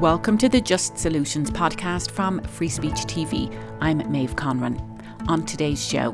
Welcome to the Just Solutions podcast from Free Speech TV. I'm Maeve Conran. On today's show,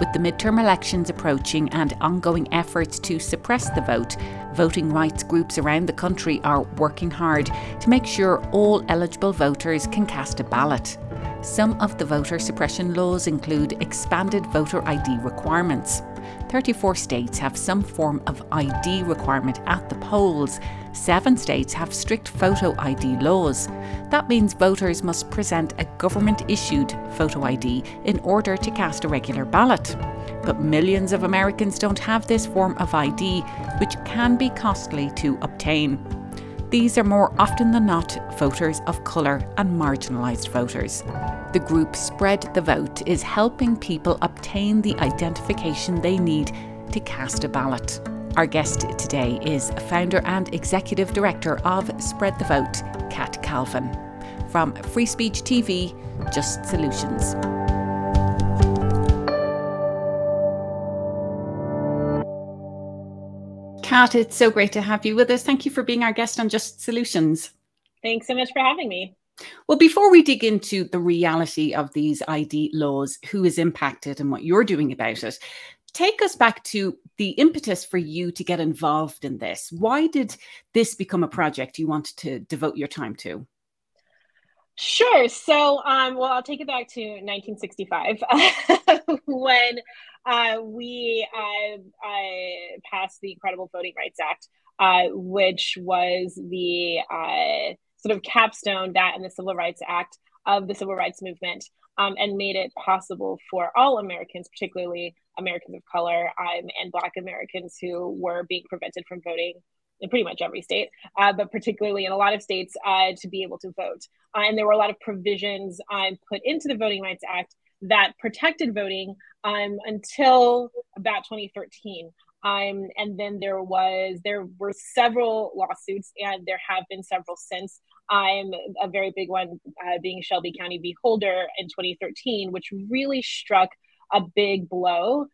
with the midterm elections approaching and ongoing efforts to suppress the vote, voting rights groups around the country are working hard to make sure all eligible voters can cast a ballot. Some of the voter suppression laws include expanded voter ID requirements. 34 states have some form of ID requirement at the polls. Seven states have strict photo ID laws. That means voters must present a government issued photo ID in order to cast a regular ballot. But millions of Americans don't have this form of ID, which can be costly to obtain. These are more often than not voters of colour and marginalised voters. The group Spread the Vote is helping people obtain the identification they need to cast a ballot. Our guest today is founder and executive director of Spread the Vote, Kat Calvin. From Free Speech TV, Just Solutions. Kat, it's so great to have you with us. Thank you for being our guest on Just Solutions. Thanks so much for having me. Well, before we dig into the reality of these ID laws, who is impacted and what you're doing about it, take us back to the impetus for you to get involved in this. Why did this become a project you wanted to devote your time to? Sure. So, um, well, I'll take it back to 1965 when uh, we uh, passed the Credible Voting Rights Act, uh, which was the uh, sort of capstone that and the Civil Rights Act of the Civil Rights Movement, um, and made it possible for all Americans, particularly Americans of color um, and Black Americans who were being prevented from voting in pretty much every state, uh, but particularly in a lot of states, uh, to be able to vote. Uh, and there were a lot of provisions um, put into the Voting Rights Act that protected voting um, until about 2013. Um, and then there was there were several lawsuits, and there have been several since. I'm a very big one uh, being Shelby County v. Holder in 2013, which really struck a big blow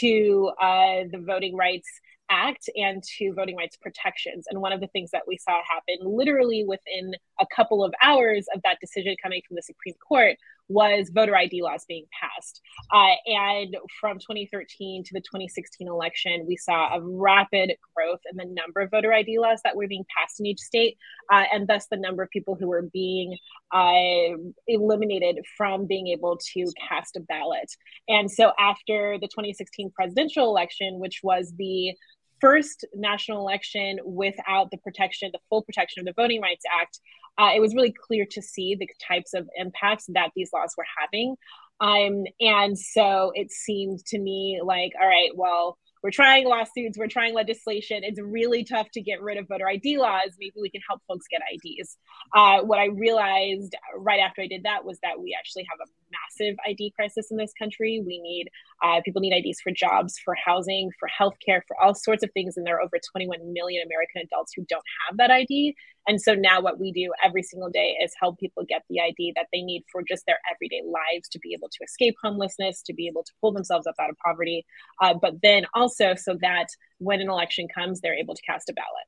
to uh, the voting rights Act and to voting rights protections. And one of the things that we saw happen literally within a couple of hours of that decision coming from the Supreme Court was voter ID laws being passed. Uh, and from 2013 to the 2016 election, we saw a rapid growth in the number of voter ID laws that were being passed in each state, uh, and thus the number of people who were being uh, eliminated from being able to cast a ballot. And so after the 2016 presidential election, which was the first national election without the protection, the full protection of the Voting Rights Act, uh, it was really clear to see the types of impacts that these laws were having. Um, and so it seemed to me like, all right, well, we're trying lawsuits, we're trying legislation. It's really tough to get rid of voter ID laws. Maybe we can help folks get IDs. Uh, what I realized right after I did that was that we actually have a massive ID crisis in this country. We need uh, people need IDs for jobs, for housing, for healthcare, for all sorts of things, and there are over 21 million American adults who don't have that ID. And so now what we do every single day is help people get the ID that they need for just their everyday lives to be able to escape homelessness, to be able to pull themselves up out of poverty, uh, but then also so that when an election comes, they're able to cast a ballot.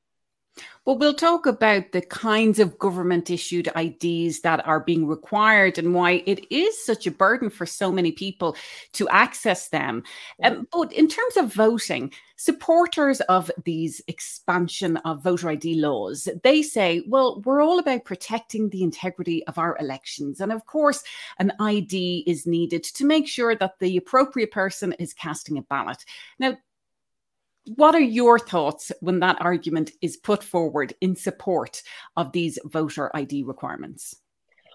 Well, we'll talk about the kinds of government issued IDs that are being required and why it is such a burden for so many people to access them. Um, but in terms of voting, supporters of these expansion of voter ID laws, they say, well, we're all about protecting the integrity of our elections. And of course, an ID is needed to make sure that the appropriate person is casting a ballot. Now, what are your thoughts when that argument is put forward in support of these voter ID requirements?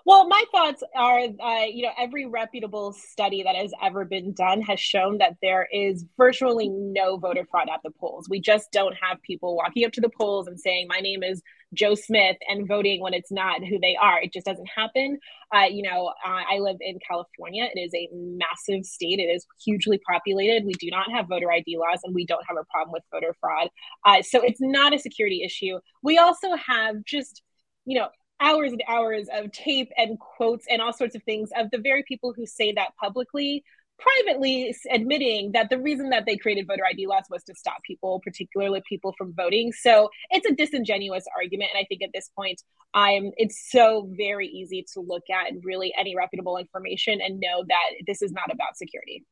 Well, my thoughts are, uh, you know, every reputable study that has ever been done has shown that there is virtually no voter fraud at the polls. We just don't have people walking up to the polls and saying, "My name is Joe Smith," and voting when it's not who they are. It just doesn't happen. Uh, you know, uh, I live in California. It is a massive state. It is hugely populated. We do not have voter ID laws, and we don't have a problem with voter fraud. Uh, so it's not a security issue. We also have just you know hours and hours of tape and quotes and all sorts of things of the very people who say that publicly privately admitting that the reason that they created voter ID laws was to stop people, particularly people from voting. So it's a disingenuous argument. And I think at this point, I'm it's so very easy to look at really any reputable information and know that this is not about security.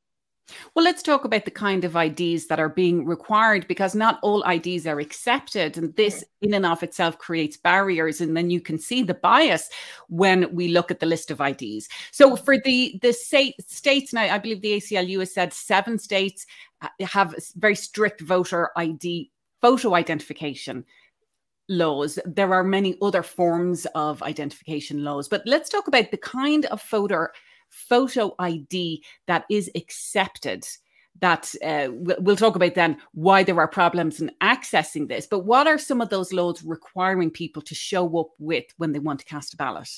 Well, let's talk about the kind of IDs that are being required because not all IDs are accepted. And this, in and of itself, creates barriers. And then you can see the bias when we look at the list of IDs. So, mm-hmm. for the, the state, states, now I believe the ACLU has said seven states uh, have very strict voter ID, photo identification laws. There are many other forms of identification laws. But let's talk about the kind of photo photo ID that is accepted that uh, we'll talk about then why there are problems in accessing this. But what are some of those laws requiring people to show up with when they want to cast a ballot?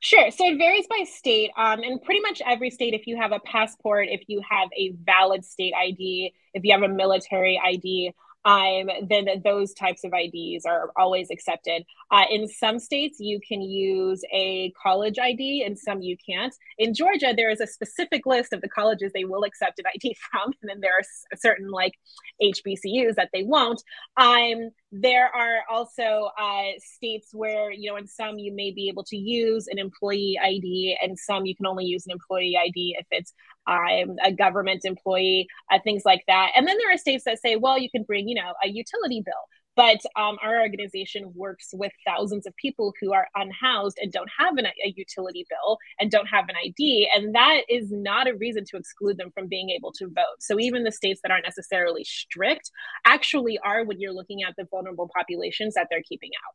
Sure. So it varies by state. Um, and pretty much every state, if you have a passport, if you have a valid state ID, if you have a military ID, um, then those types of IDs are always accepted. Uh, in some states, you can use a college ID, and some you can't. In Georgia, there is a specific list of the colleges they will accept an ID from, and then there are certain like HBCUs that they won't. Um, there are also uh, states where, you know, in some you may be able to use an employee ID, and some you can only use an employee ID if it's um, a government employee, uh, things like that. And then there are states that say, well, you can bring, you know, a utility bill. But um, our organization works with thousands of people who are unhoused and don't have an, a utility bill and don't have an ID. And that is not a reason to exclude them from being able to vote. So even the states that aren't necessarily strict actually are when you're looking at the vulnerable populations that they're keeping out.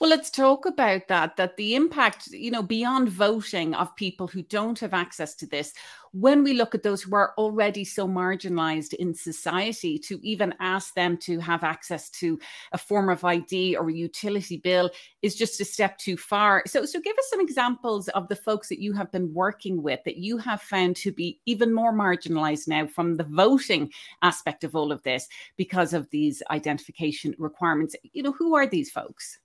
Well, let's talk about that. That the impact, you know, beyond voting of people who don't have access to this, when we look at those who are already so marginalized in society, to even ask them to have access to a form of ID or a utility bill is just a step too far. So, so give us some examples of the folks that you have been working with that you have found to be even more marginalized now from the voting aspect of all of this because of these identification requirements. You know, who are these folks?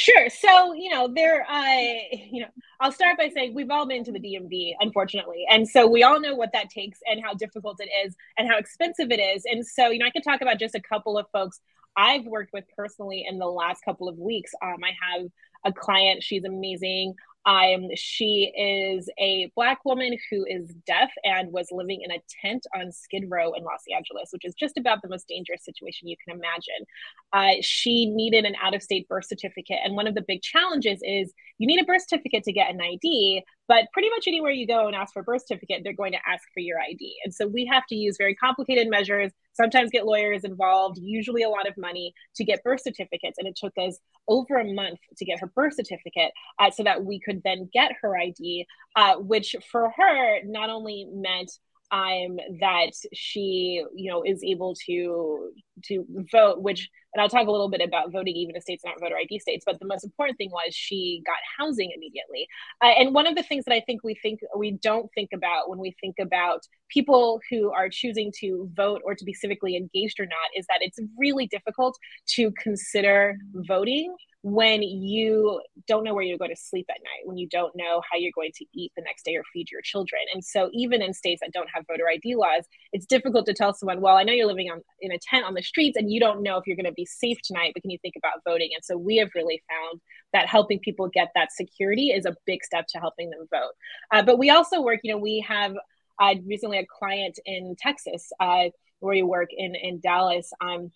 Sure. So, you know, there, uh, you know, I'll start by saying we've all been to the DMV, unfortunately. And so we all know what that takes and how difficult it is and how expensive it is. And so, you know, I can talk about just a couple of folks I've worked with personally in the last couple of weeks. Um, I have a client, she's amazing. Um, she is a black woman who is deaf and was living in a tent on Skid Row in Los Angeles, which is just about the most dangerous situation you can imagine. Uh, she needed an out of state birth certificate. And one of the big challenges is you need a birth certificate to get an ID, but pretty much anywhere you go and ask for a birth certificate, they're going to ask for your ID. And so we have to use very complicated measures, sometimes get lawyers involved, usually a lot of money to get birth certificates. And it took us over a month to get her birth certificate uh, so that we could then get her ID, uh, which for her not only meant um, that she, you know, is able to to vote. Which, and I'll talk a little bit about voting even in states aren't voter ID states. But the most important thing was she got housing immediately. Uh, and one of the things that I think we think we don't think about when we think about people who are choosing to vote or to be civically engaged or not is that it's really difficult to consider voting when you don't know where you're going to sleep at night, when you don't know how you're going to eat the next day or feed your children. And so, even in states that don't have voter ID laws, it's difficult to tell someone, well, I know you're living on, in a tent on the streets and you don't know if you're going to be safe tonight, but can you think about voting? And so, we have really found that helping people get that security is a big step to helping them vote. Uh, but we also work, you know, we have uh, recently a client in Texas uh, where we work in, in Dallas. Um,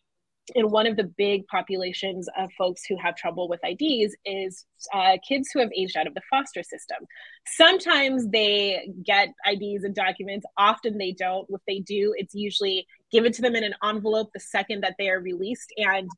and one of the big populations of folks who have trouble with IDs is uh, kids who have aged out of the foster system. Sometimes they get IDs and documents, often they don't. If they do, it's usually given to them in an envelope the second that they are released. And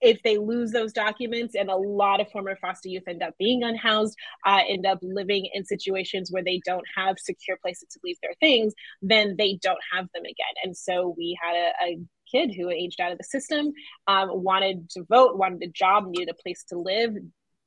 if they lose those documents, and a lot of former foster youth end up being unhoused, uh, end up living in situations where they don't have secure places to leave their things, then they don't have them again. And so we had a, a kid who aged out of the system, um, wanted to vote, wanted a job, needed a place to live,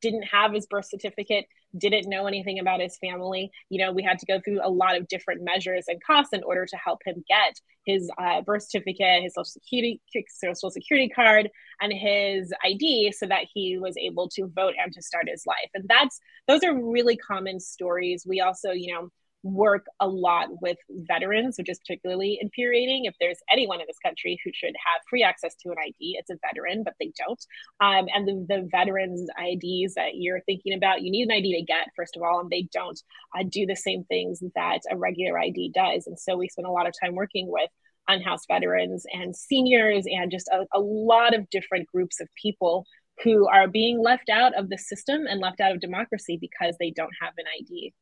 didn't have his birth certificate, didn't know anything about his family. You know, we had to go through a lot of different measures and costs in order to help him get his uh, birth certificate, his social security, social security card, and his ID, so that he was able to vote and to start his life. And that's those are really common stories. We also, you know, work a lot with veterans, which is particularly infuriating. If there's anyone in this country who should have free access to an ID, it's a veteran, but they don't. Um, and the, the veterans' IDs that you're thinking about, you need an ID to get, first of all, and they don't uh, do the same things that a regular ID does. And so we spend a lot of time working with unhoused veterans and seniors and just a, a lot of different groups of people who are being left out of the system and left out of democracy because they don't have an ID.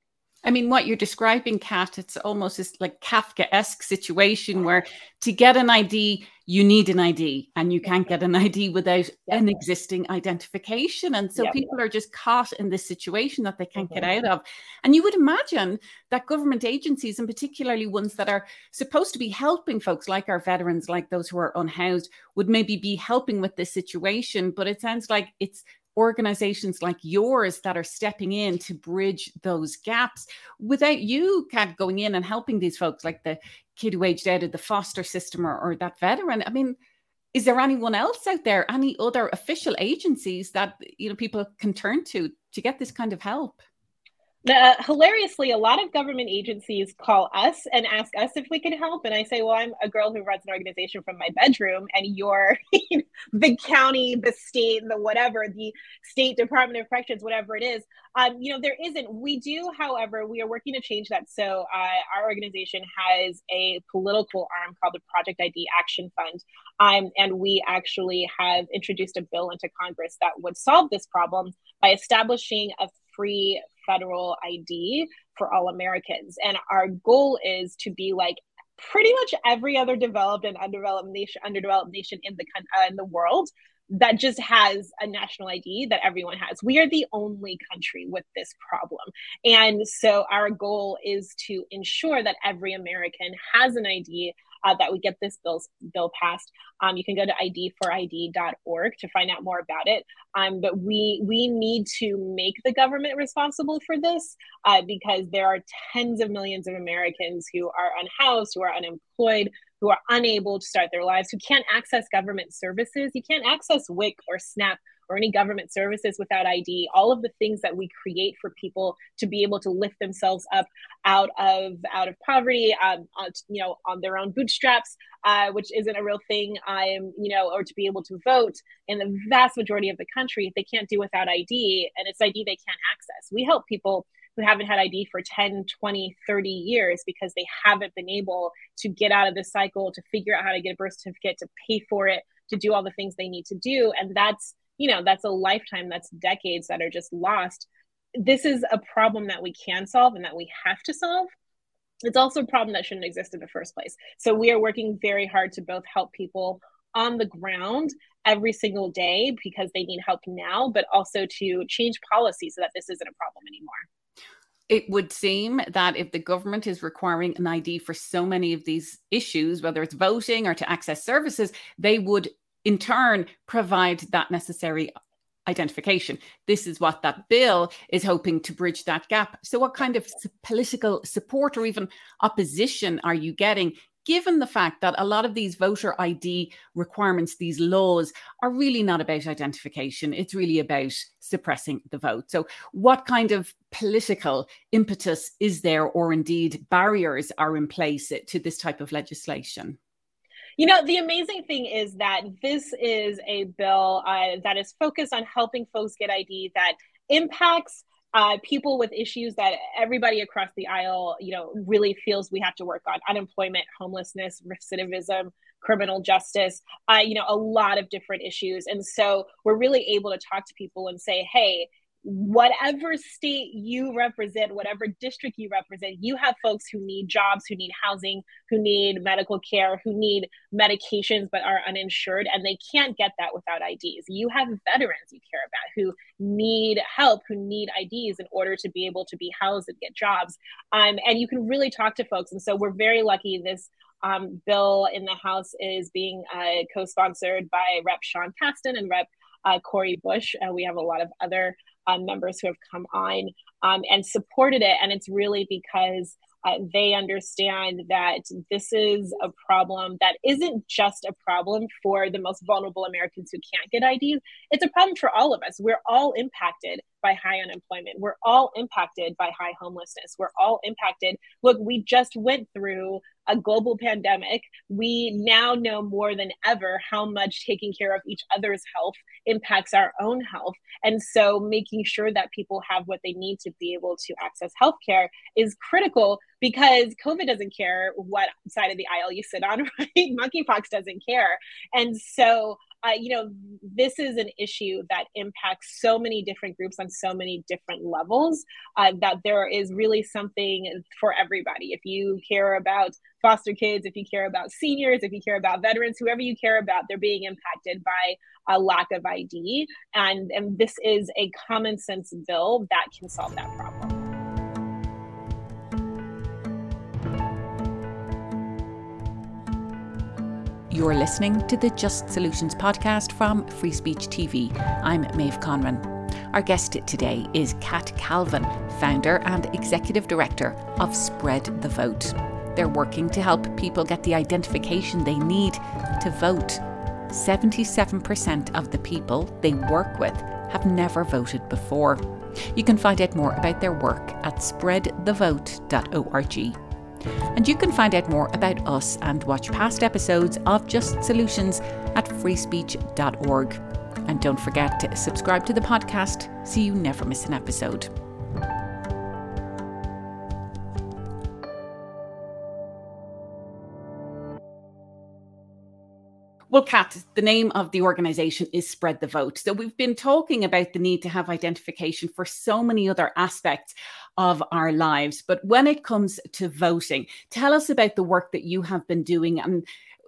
I mean, what you're describing, Kat, it's almost this like Kafka-esque situation where to get an ID, you need an ID, and you can't get an ID without an existing identification. And so people are just caught in this situation that they can't mm-hmm. get out of. And you would imagine that government agencies, and particularly ones that are supposed to be helping folks like our veterans, like those who are unhoused, would maybe be helping with this situation. But it sounds like it's organizations like yours that are stepping in to bridge those gaps without you kind of going in and helping these folks like the kid who aged out of the foster system or, or that veteran. I mean is there anyone else out there any other official agencies that you know people can turn to to get this kind of help uh, hilariously, a lot of government agencies call us and ask us if we can help. And I say, well, I'm a girl who runs an organization from my bedroom, and you're the county, the state, the whatever, the state Department of Corrections, whatever it is. Um, you know, there isn't. We do, however, we are working to change that. So uh, our organization has a political arm called the Project ID Action Fund. Um, and we actually have introduced a bill into Congress that would solve this problem by establishing a free federal ID for all Americans. And our goal is to be like pretty much every other developed and undeveloped nation, underdeveloped nation in the uh, in the world that just has a national ID that everyone has. We are the only country with this problem. And so our goal is to ensure that every American has an ID uh, that we get this bill, bill passed. Um, you can go to idforid.org to find out more about it. Um, but we we need to make the government responsible for this uh, because there are tens of millions of Americans who are unhoused, who are unemployed, who are unable to start their lives, who can't access government services. You can't access WIC or SNAP or any government services without ID, all of the things that we create for people to be able to lift themselves up out of out of poverty, um, on, you know, on their own bootstraps, uh, which isn't a real thing. I'm, you know, or to be able to vote in the vast majority of the country, they can't do without ID, and it's ID they can't access. We help people who haven't had ID for 10, 20, 30 years because they haven't been able to get out of this cycle, to figure out how to get a birth certificate, to pay for it, to do all the things they need to do. And that's you know that's a lifetime that's decades that are just lost. This is a problem that we can solve and that we have to solve. It's also a problem that shouldn't exist in the first place. So we are working very hard to both help people on the ground every single day because they need help now but also to change policy so that this isn't a problem anymore. It would seem that if the government is requiring an ID for so many of these issues, whether it's voting or to access services, they would in turn provide that necessary identification. This is what that bill is hoping to bridge that gap. So, what kind of political support or even opposition are you getting? Given the fact that a lot of these voter ID requirements, these laws, are really not about identification, it's really about suppressing the vote. So, what kind of political impetus is there, or indeed barriers are in place to this type of legislation? You know, the amazing thing is that this is a bill uh, that is focused on helping folks get ID that impacts uh, people with issues that everybody across the aisle, you know, really feels we have to work on: unemployment, homelessness, recidivism, criminal justice. Uh, you know, a lot of different issues, and so we're really able to talk to people and say, "Hey, whatever state you represent, whatever district you represent, you have folks who need jobs, who need housing, who need medical care, who need medications but are uninsured, and they can't get that without IDs. You have veterans you care about who need help, who need IDs in order to be able to be housed and get jobs. Um, and you can really talk to folks. And so we're very lucky this um, bill in the House is being uh, co sponsored by Rep. Sean Casten and Rep. Uh, Cori Bush. Uh, we have a lot of other um, members who have come on um, and supported it. And it's really because uh, they understand that this is a problem that isn't just a problem for the most vulnerable Americans who can't get IDs. It's a problem for all of us. We're all impacted by high unemployment. We're all impacted by high homelessness. We're all impacted. Look, we just went through a global pandemic. We now know more than ever how much taking care of each other's health impacts our own health. And so making sure that people have what they need to be able to access healthcare is critical because COVID doesn't care what side of the aisle you sit on, right? Monkeypox doesn't care. And so uh, you know, this is an issue that impacts so many different groups on so many different levels uh, that there is really something for everybody. If you care about foster kids, if you care about seniors, if you care about veterans, whoever you care about, they're being impacted by a lack of ID. And, and this is a common sense bill that can solve that problem. You're listening to the Just Solutions podcast from Free Speech TV. I'm Maeve Conran. Our guest today is Kat Calvin, founder and executive director of Spread the Vote. They're working to help people get the identification they need to vote. 77% of the people they work with have never voted before. You can find out more about their work at spreadthevote.org. And you can find out more about us and watch past episodes of Just Solutions at freespeech.org. And don't forget to subscribe to the podcast so you never miss an episode. Well, Kat, the name of the organization is Spread the Vote. So we've been talking about the need to have identification for so many other aspects of our lives. But when it comes to voting, tell us about the work that you have been doing and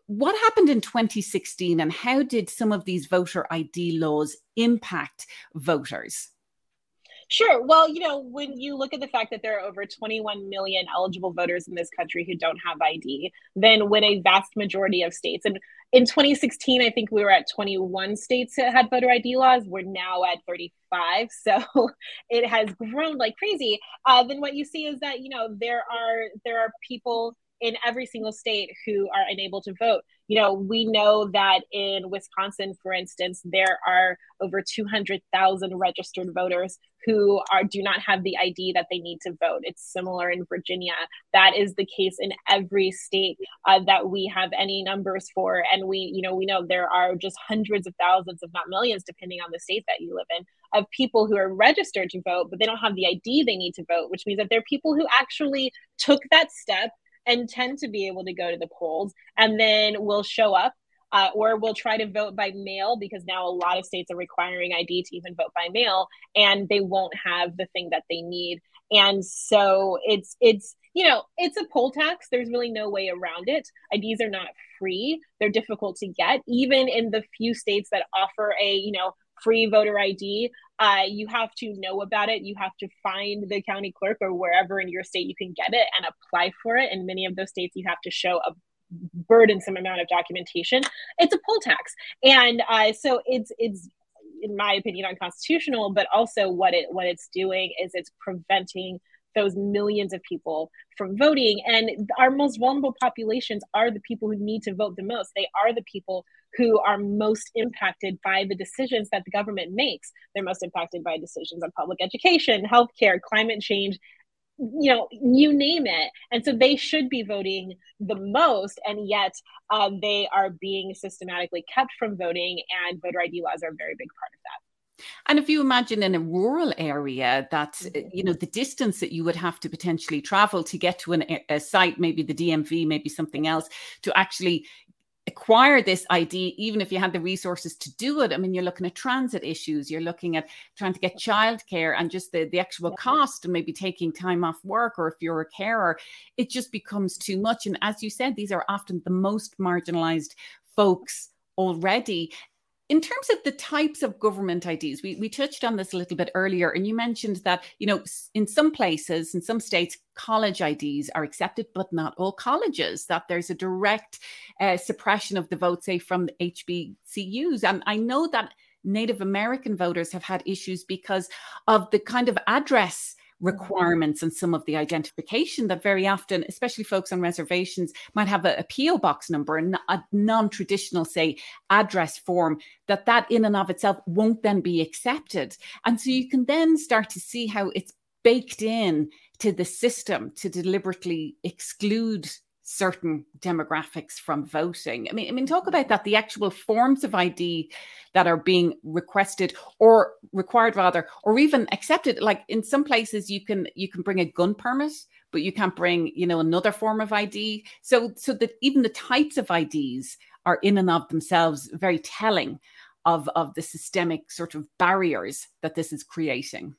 what happened in 2016 and how did some of these voter ID laws impact voters? Sure. Well, you know, when you look at the fact that there are over 21 million eligible voters in this country who don't have ID, then when a vast majority of states, and in 2016, I think we were at 21 states that had voter ID laws. We're now at 35. So it has grown like crazy. Uh, then what you see is that, you know, there are there are people in every single state who are unable to vote. You know, we know that in Wisconsin, for instance, there are over 200,000 registered voters who are do not have the ID that they need to vote. It's similar in Virginia. That is the case in every state uh, that we have any numbers for, and we, you know, we know there are just hundreds of thousands, if not millions, depending on the state that you live in, of people who are registered to vote, but they don't have the ID they need to vote, which means that there are people who actually took that step and tend to be able to go to the polls and then will show up uh, or will try to vote by mail because now a lot of states are requiring ID to even vote by mail, and they won't have the thing that they need. And so it's it's you know it's a poll tax. There's really no way around it. IDs are not free; they're difficult to get. Even in the few states that offer a you know free voter ID, uh, you have to know about it. You have to find the county clerk or wherever in your state you can get it and apply for it. In many of those states, you have to show a burdensome amount of documentation. It's a poll tax, and uh, so it's it's in my opinion unconstitutional. But also, what it what it's doing is it's preventing those millions of people from voting. And our most vulnerable populations are the people who need to vote the most. They are the people who are most impacted by the decisions that the government makes. They're most impacted by decisions on public education, healthcare, climate change, you know, you name it. And so they should be voting the most, and yet uh, they are being systematically kept from voting, and voter ID laws are a very big part of that. And if you imagine in a rural area that, mm-hmm. you know, the distance that you would have to potentially travel to get to an, a site, maybe the DMV, maybe something else, to actually acquire this ID, even if you had the resources to do it. I mean, you're looking at transit issues, you're looking at trying to get childcare and just the, the actual cost and maybe taking time off work, or if you're a carer, it just becomes too much. And as you said, these are often the most marginalized folks already in terms of the types of government IDs, we, we touched on this a little bit earlier, and you mentioned that, you know, in some places, in some states, college IDs are accepted, but not all colleges, that there's a direct uh, suppression of the vote, say, from the HBCUs. And I know that Native American voters have had issues because of the kind of address requirements and some of the identification that very often, especially folks on reservations, might have a, a PO box number and a non-traditional, say, address form. That that in and of itself won't then be accepted, and so you can then start to see how it's baked in to the system to deliberately exclude certain demographics from voting. I mean, I mean, talk mm-hmm. about that. The actual forms of ID that are being requested or required, rather, or even accepted. Like in some places, you can you can bring a gun permit, but you can't bring you know another form of ID. So so that even the types of IDs are in and of themselves very telling of of the systemic sort of barriers that this is creating.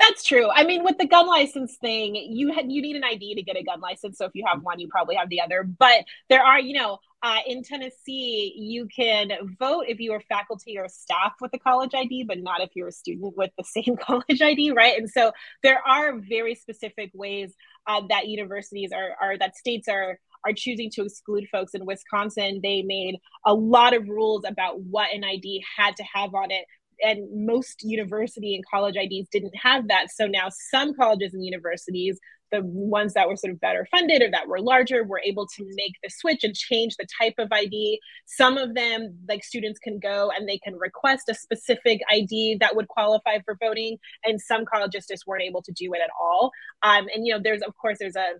That's true. I mean, with the gun license thing, you had you need an ID to get a gun license. So if you have one, you probably have the other. But there are, you know, uh, in Tennessee, you can vote if you are faculty or staff with a college ID, but not if you're a student with the same college ID, right? And so there are very specific ways uh, that universities are, are that states are are choosing to exclude folks in Wisconsin. They made a lot of rules about what an ID had to have on it and most university and college IDs didn't have that. So now some colleges and universities, the ones that were sort of better funded or that were larger, were able to make the switch and change the type of ID. Some of them, like students, can go and they can request a specific ID that would qualify for voting, and some colleges just weren't able to do it at all. Um, and you know, there's of course there's a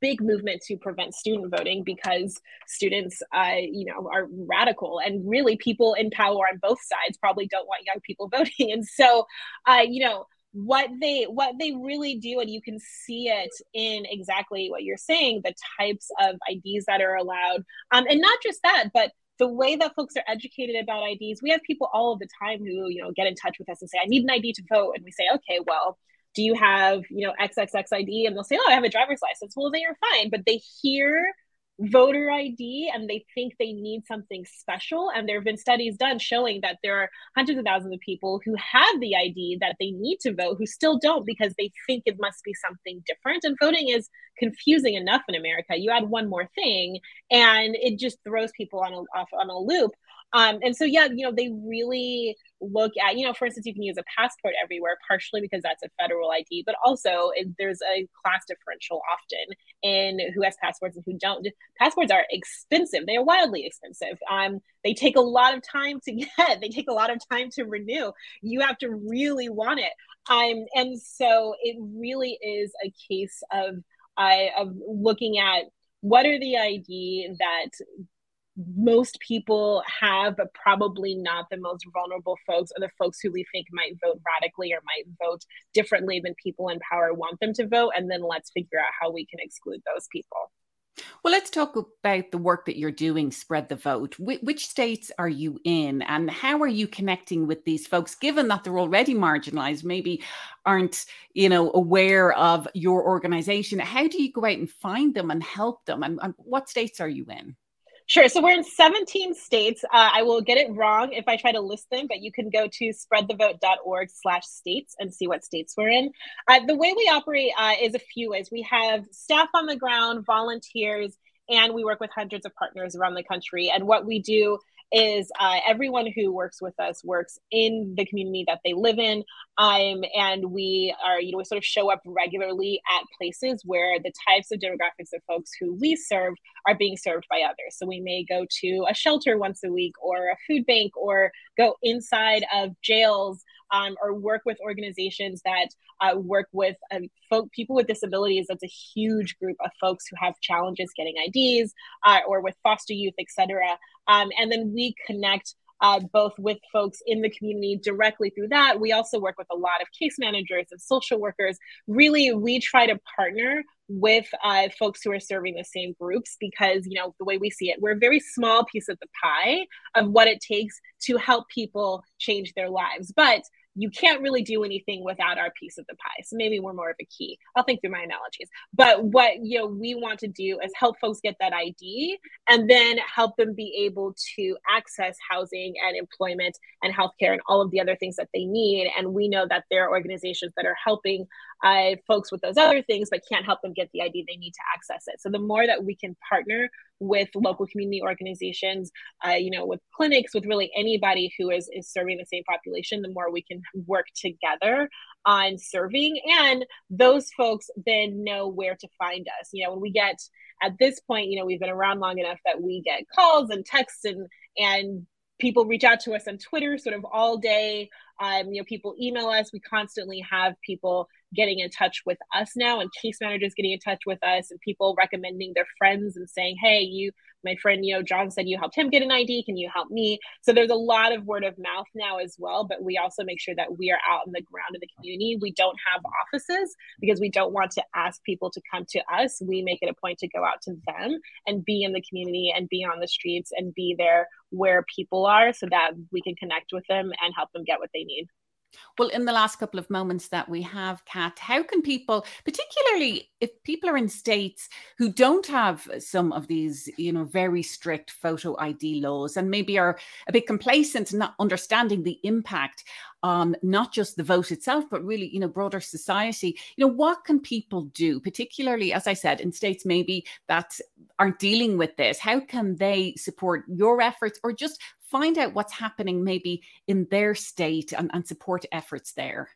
big movement to prevent student voting because students uh, you know are radical and really people in power on both sides probably don't want young people voting. And so uh, you know what they what they really do and you can see it in exactly what you're saying the types of ids that are allowed. Um, and not just that but the way that folks are educated about ids we have people all of the time who you know get in touch with us and say i need an id to vote. And we say okay well do you have you know xxxid and they'll say oh i have a driver's license. Well then you're fine but they hear voter id and they think they need something special. And there have been studies done showing that there are hundreds of thousands of people who have the id that they need to vote who still don't because they think it must be something different. And voting is confusing enough in america. You add one more thing and it just throws people on a off on a loop. Um, and so yeah you know they really look at, you know, for instance, you can use a passport everywhere, partially because that's a federal ID, but also there's a class differential often in who has passports and who don't. Passports are expensive; they are wildly expensive. Um, they take a lot of time to get. They take a lot of time to renew. You have to really want it. Um, and so it really is a case of uh, of looking at what are the ID that most people have, but probably not the most vulnerable folks or the folks who we think might vote radically or might vote differently than people in power want them to vote. And then let's figure out how we can exclude those people. Well, let's talk about the work that you're doing, Spread the Vote. Wh- which states are you in, and how are you connecting with these folks, given that they're already marginalized, maybe aren't, you know, aware of your organization? How do you go out and find them and help them? And, and what states are you in? Sure. So we're in 17 states. Uh, I will get it wrong if I try to list them, but you can go to spreadthevote.org slash states and see what states we're in. Uh, the way we operate uh, is a few ways. We have staff on the ground, volunteers, and we work with hundreds of partners around the country. And what we do is uh, everyone who works with us works in the community that they live in. Um, and we are, you know, we sort of show up regularly at places where the types of demographics of folks who we serve are being served by others. So we may go to a shelter once a week or a food bank or go inside of jails um, or work with organizations that uh, work with um, folk, people with disabilities. That's a huge group of folks who have challenges getting IDs uh, or with foster youth, etc. Um, and then we connect uh, both with folks in the community directly through that. We also work with a lot of case managers and social workers. Really, we try to partner with uh, folks who are serving the same groups because, you know, the way we see it, we're a very small piece of the pie of what it takes to help people change their lives. But you can't really do anything without our piece of the pie. So maybe we're more of a key. I'll think through my analogies. But what you know we want to do is help folks get that ID and then help them be able to access housing and employment and healthcare and all of the other things that they need. And we know that there are organizations that are helping folks with those other things, but can't help them get the ID they need to access it. So the more that we can partner with local community organizations, uh, you know, with clinics, with really anybody who is, is serving the same population, the more we can work together on serving. And those folks then know where to find us. You know, when we get at this point, you know, we've been around long enough that we get calls and texts and and people reach out to us on Twitter sort of all day. Um, you know, people email us. We constantly have people getting in touch with us now and case managers getting in touch with us and people recommending their friends and saying, hey, you my friend, know, John said you helped him get an ID. Can you help me? So there's a lot of word of mouth now as well. But we also make sure that we are out in the ground in the community. We don't have offices because we don't want to ask people to come to us. We make it a point to go out to them and be in the community and be on the streets and be there where people are so that we can connect with them and help them get what they need. Well, in the last couple of moments that we have, Kat, how can people, particularly if people are in states who don't have some of these, you know, very strict photo ID laws and maybe are a bit complacent and not understanding the impact on not just the vote itself, but really, you know, broader society, you know, what can people do, particularly, as I said, in states maybe that aren't dealing with this? How can they support your efforts or just find out what's happening maybe in their state and, and support efforts there.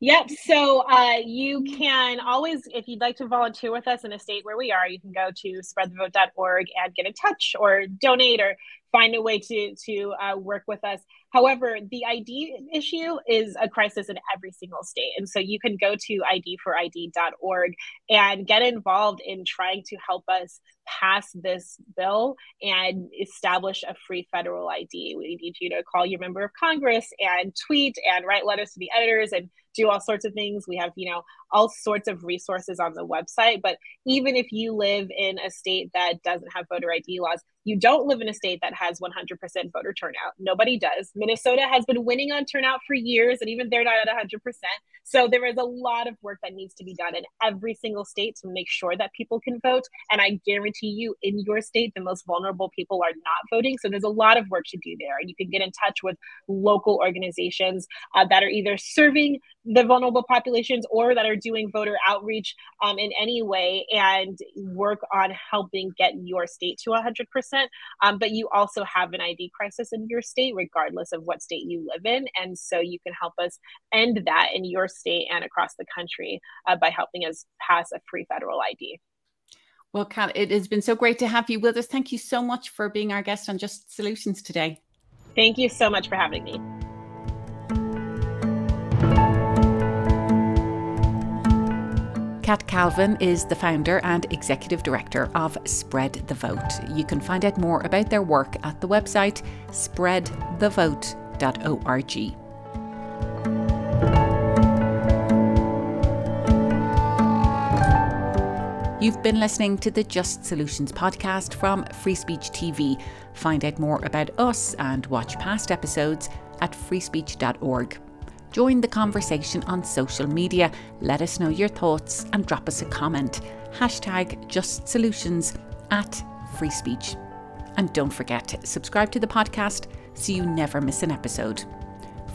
Yep. So uh, you can always, if you'd like to volunteer with us in a state where we are, you can go to spreadthevote.org and get in touch or donate or find a way to to uh, work with us. However, the ID issue is a crisis in every single state, and so you can go to idforid.org and get involved in trying to help us pass this bill and establish a free federal ID. We need you to call your member of Congress and tweet and write letters to the editors and do all sorts of things. We have, you know, all sorts of resources on the website. But even if you live in a state that doesn't have voter ID laws, you don't live in a state that has 100% voter turnout. Nobody does. Minnesota has been winning on turnout for years, and even they're not at 100%. So there is a lot of work that needs to be done in every single state to make sure that people can vote. And I guarantee you, in your state, the most vulnerable people are not voting. So there's a lot of work to do there. And you can get in touch with local organizations uh, that are either serving the vulnerable populations or that are doing voter outreach um, in any way and work on helping get your state to 100%. Um, but you also have an ID crisis in your state, regardless of what state you live in. And so you can help us end that in your state and across the country uh, by helping us pass a free federal ID. Well, Kat, it has been so great to have you with us. Thank you so much for being our guest on Just Solutions today. Thank you so much for having me. Kat Calvin is the founder and executive director of Spread the Vote. You can find out more about their work at the website spreadthevote.org. You've been listening to the Just Solutions podcast from Free Speech TV. Find out more about us and watch past episodes at freespeech.org. Join the conversation on social media. Let us know your thoughts and drop us a comment. Hashtag Just Solutions at Free Speech. And don't forget, subscribe to the podcast so you never miss an episode.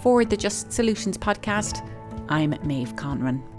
For the Just Solutions podcast, I'm Maeve Conran.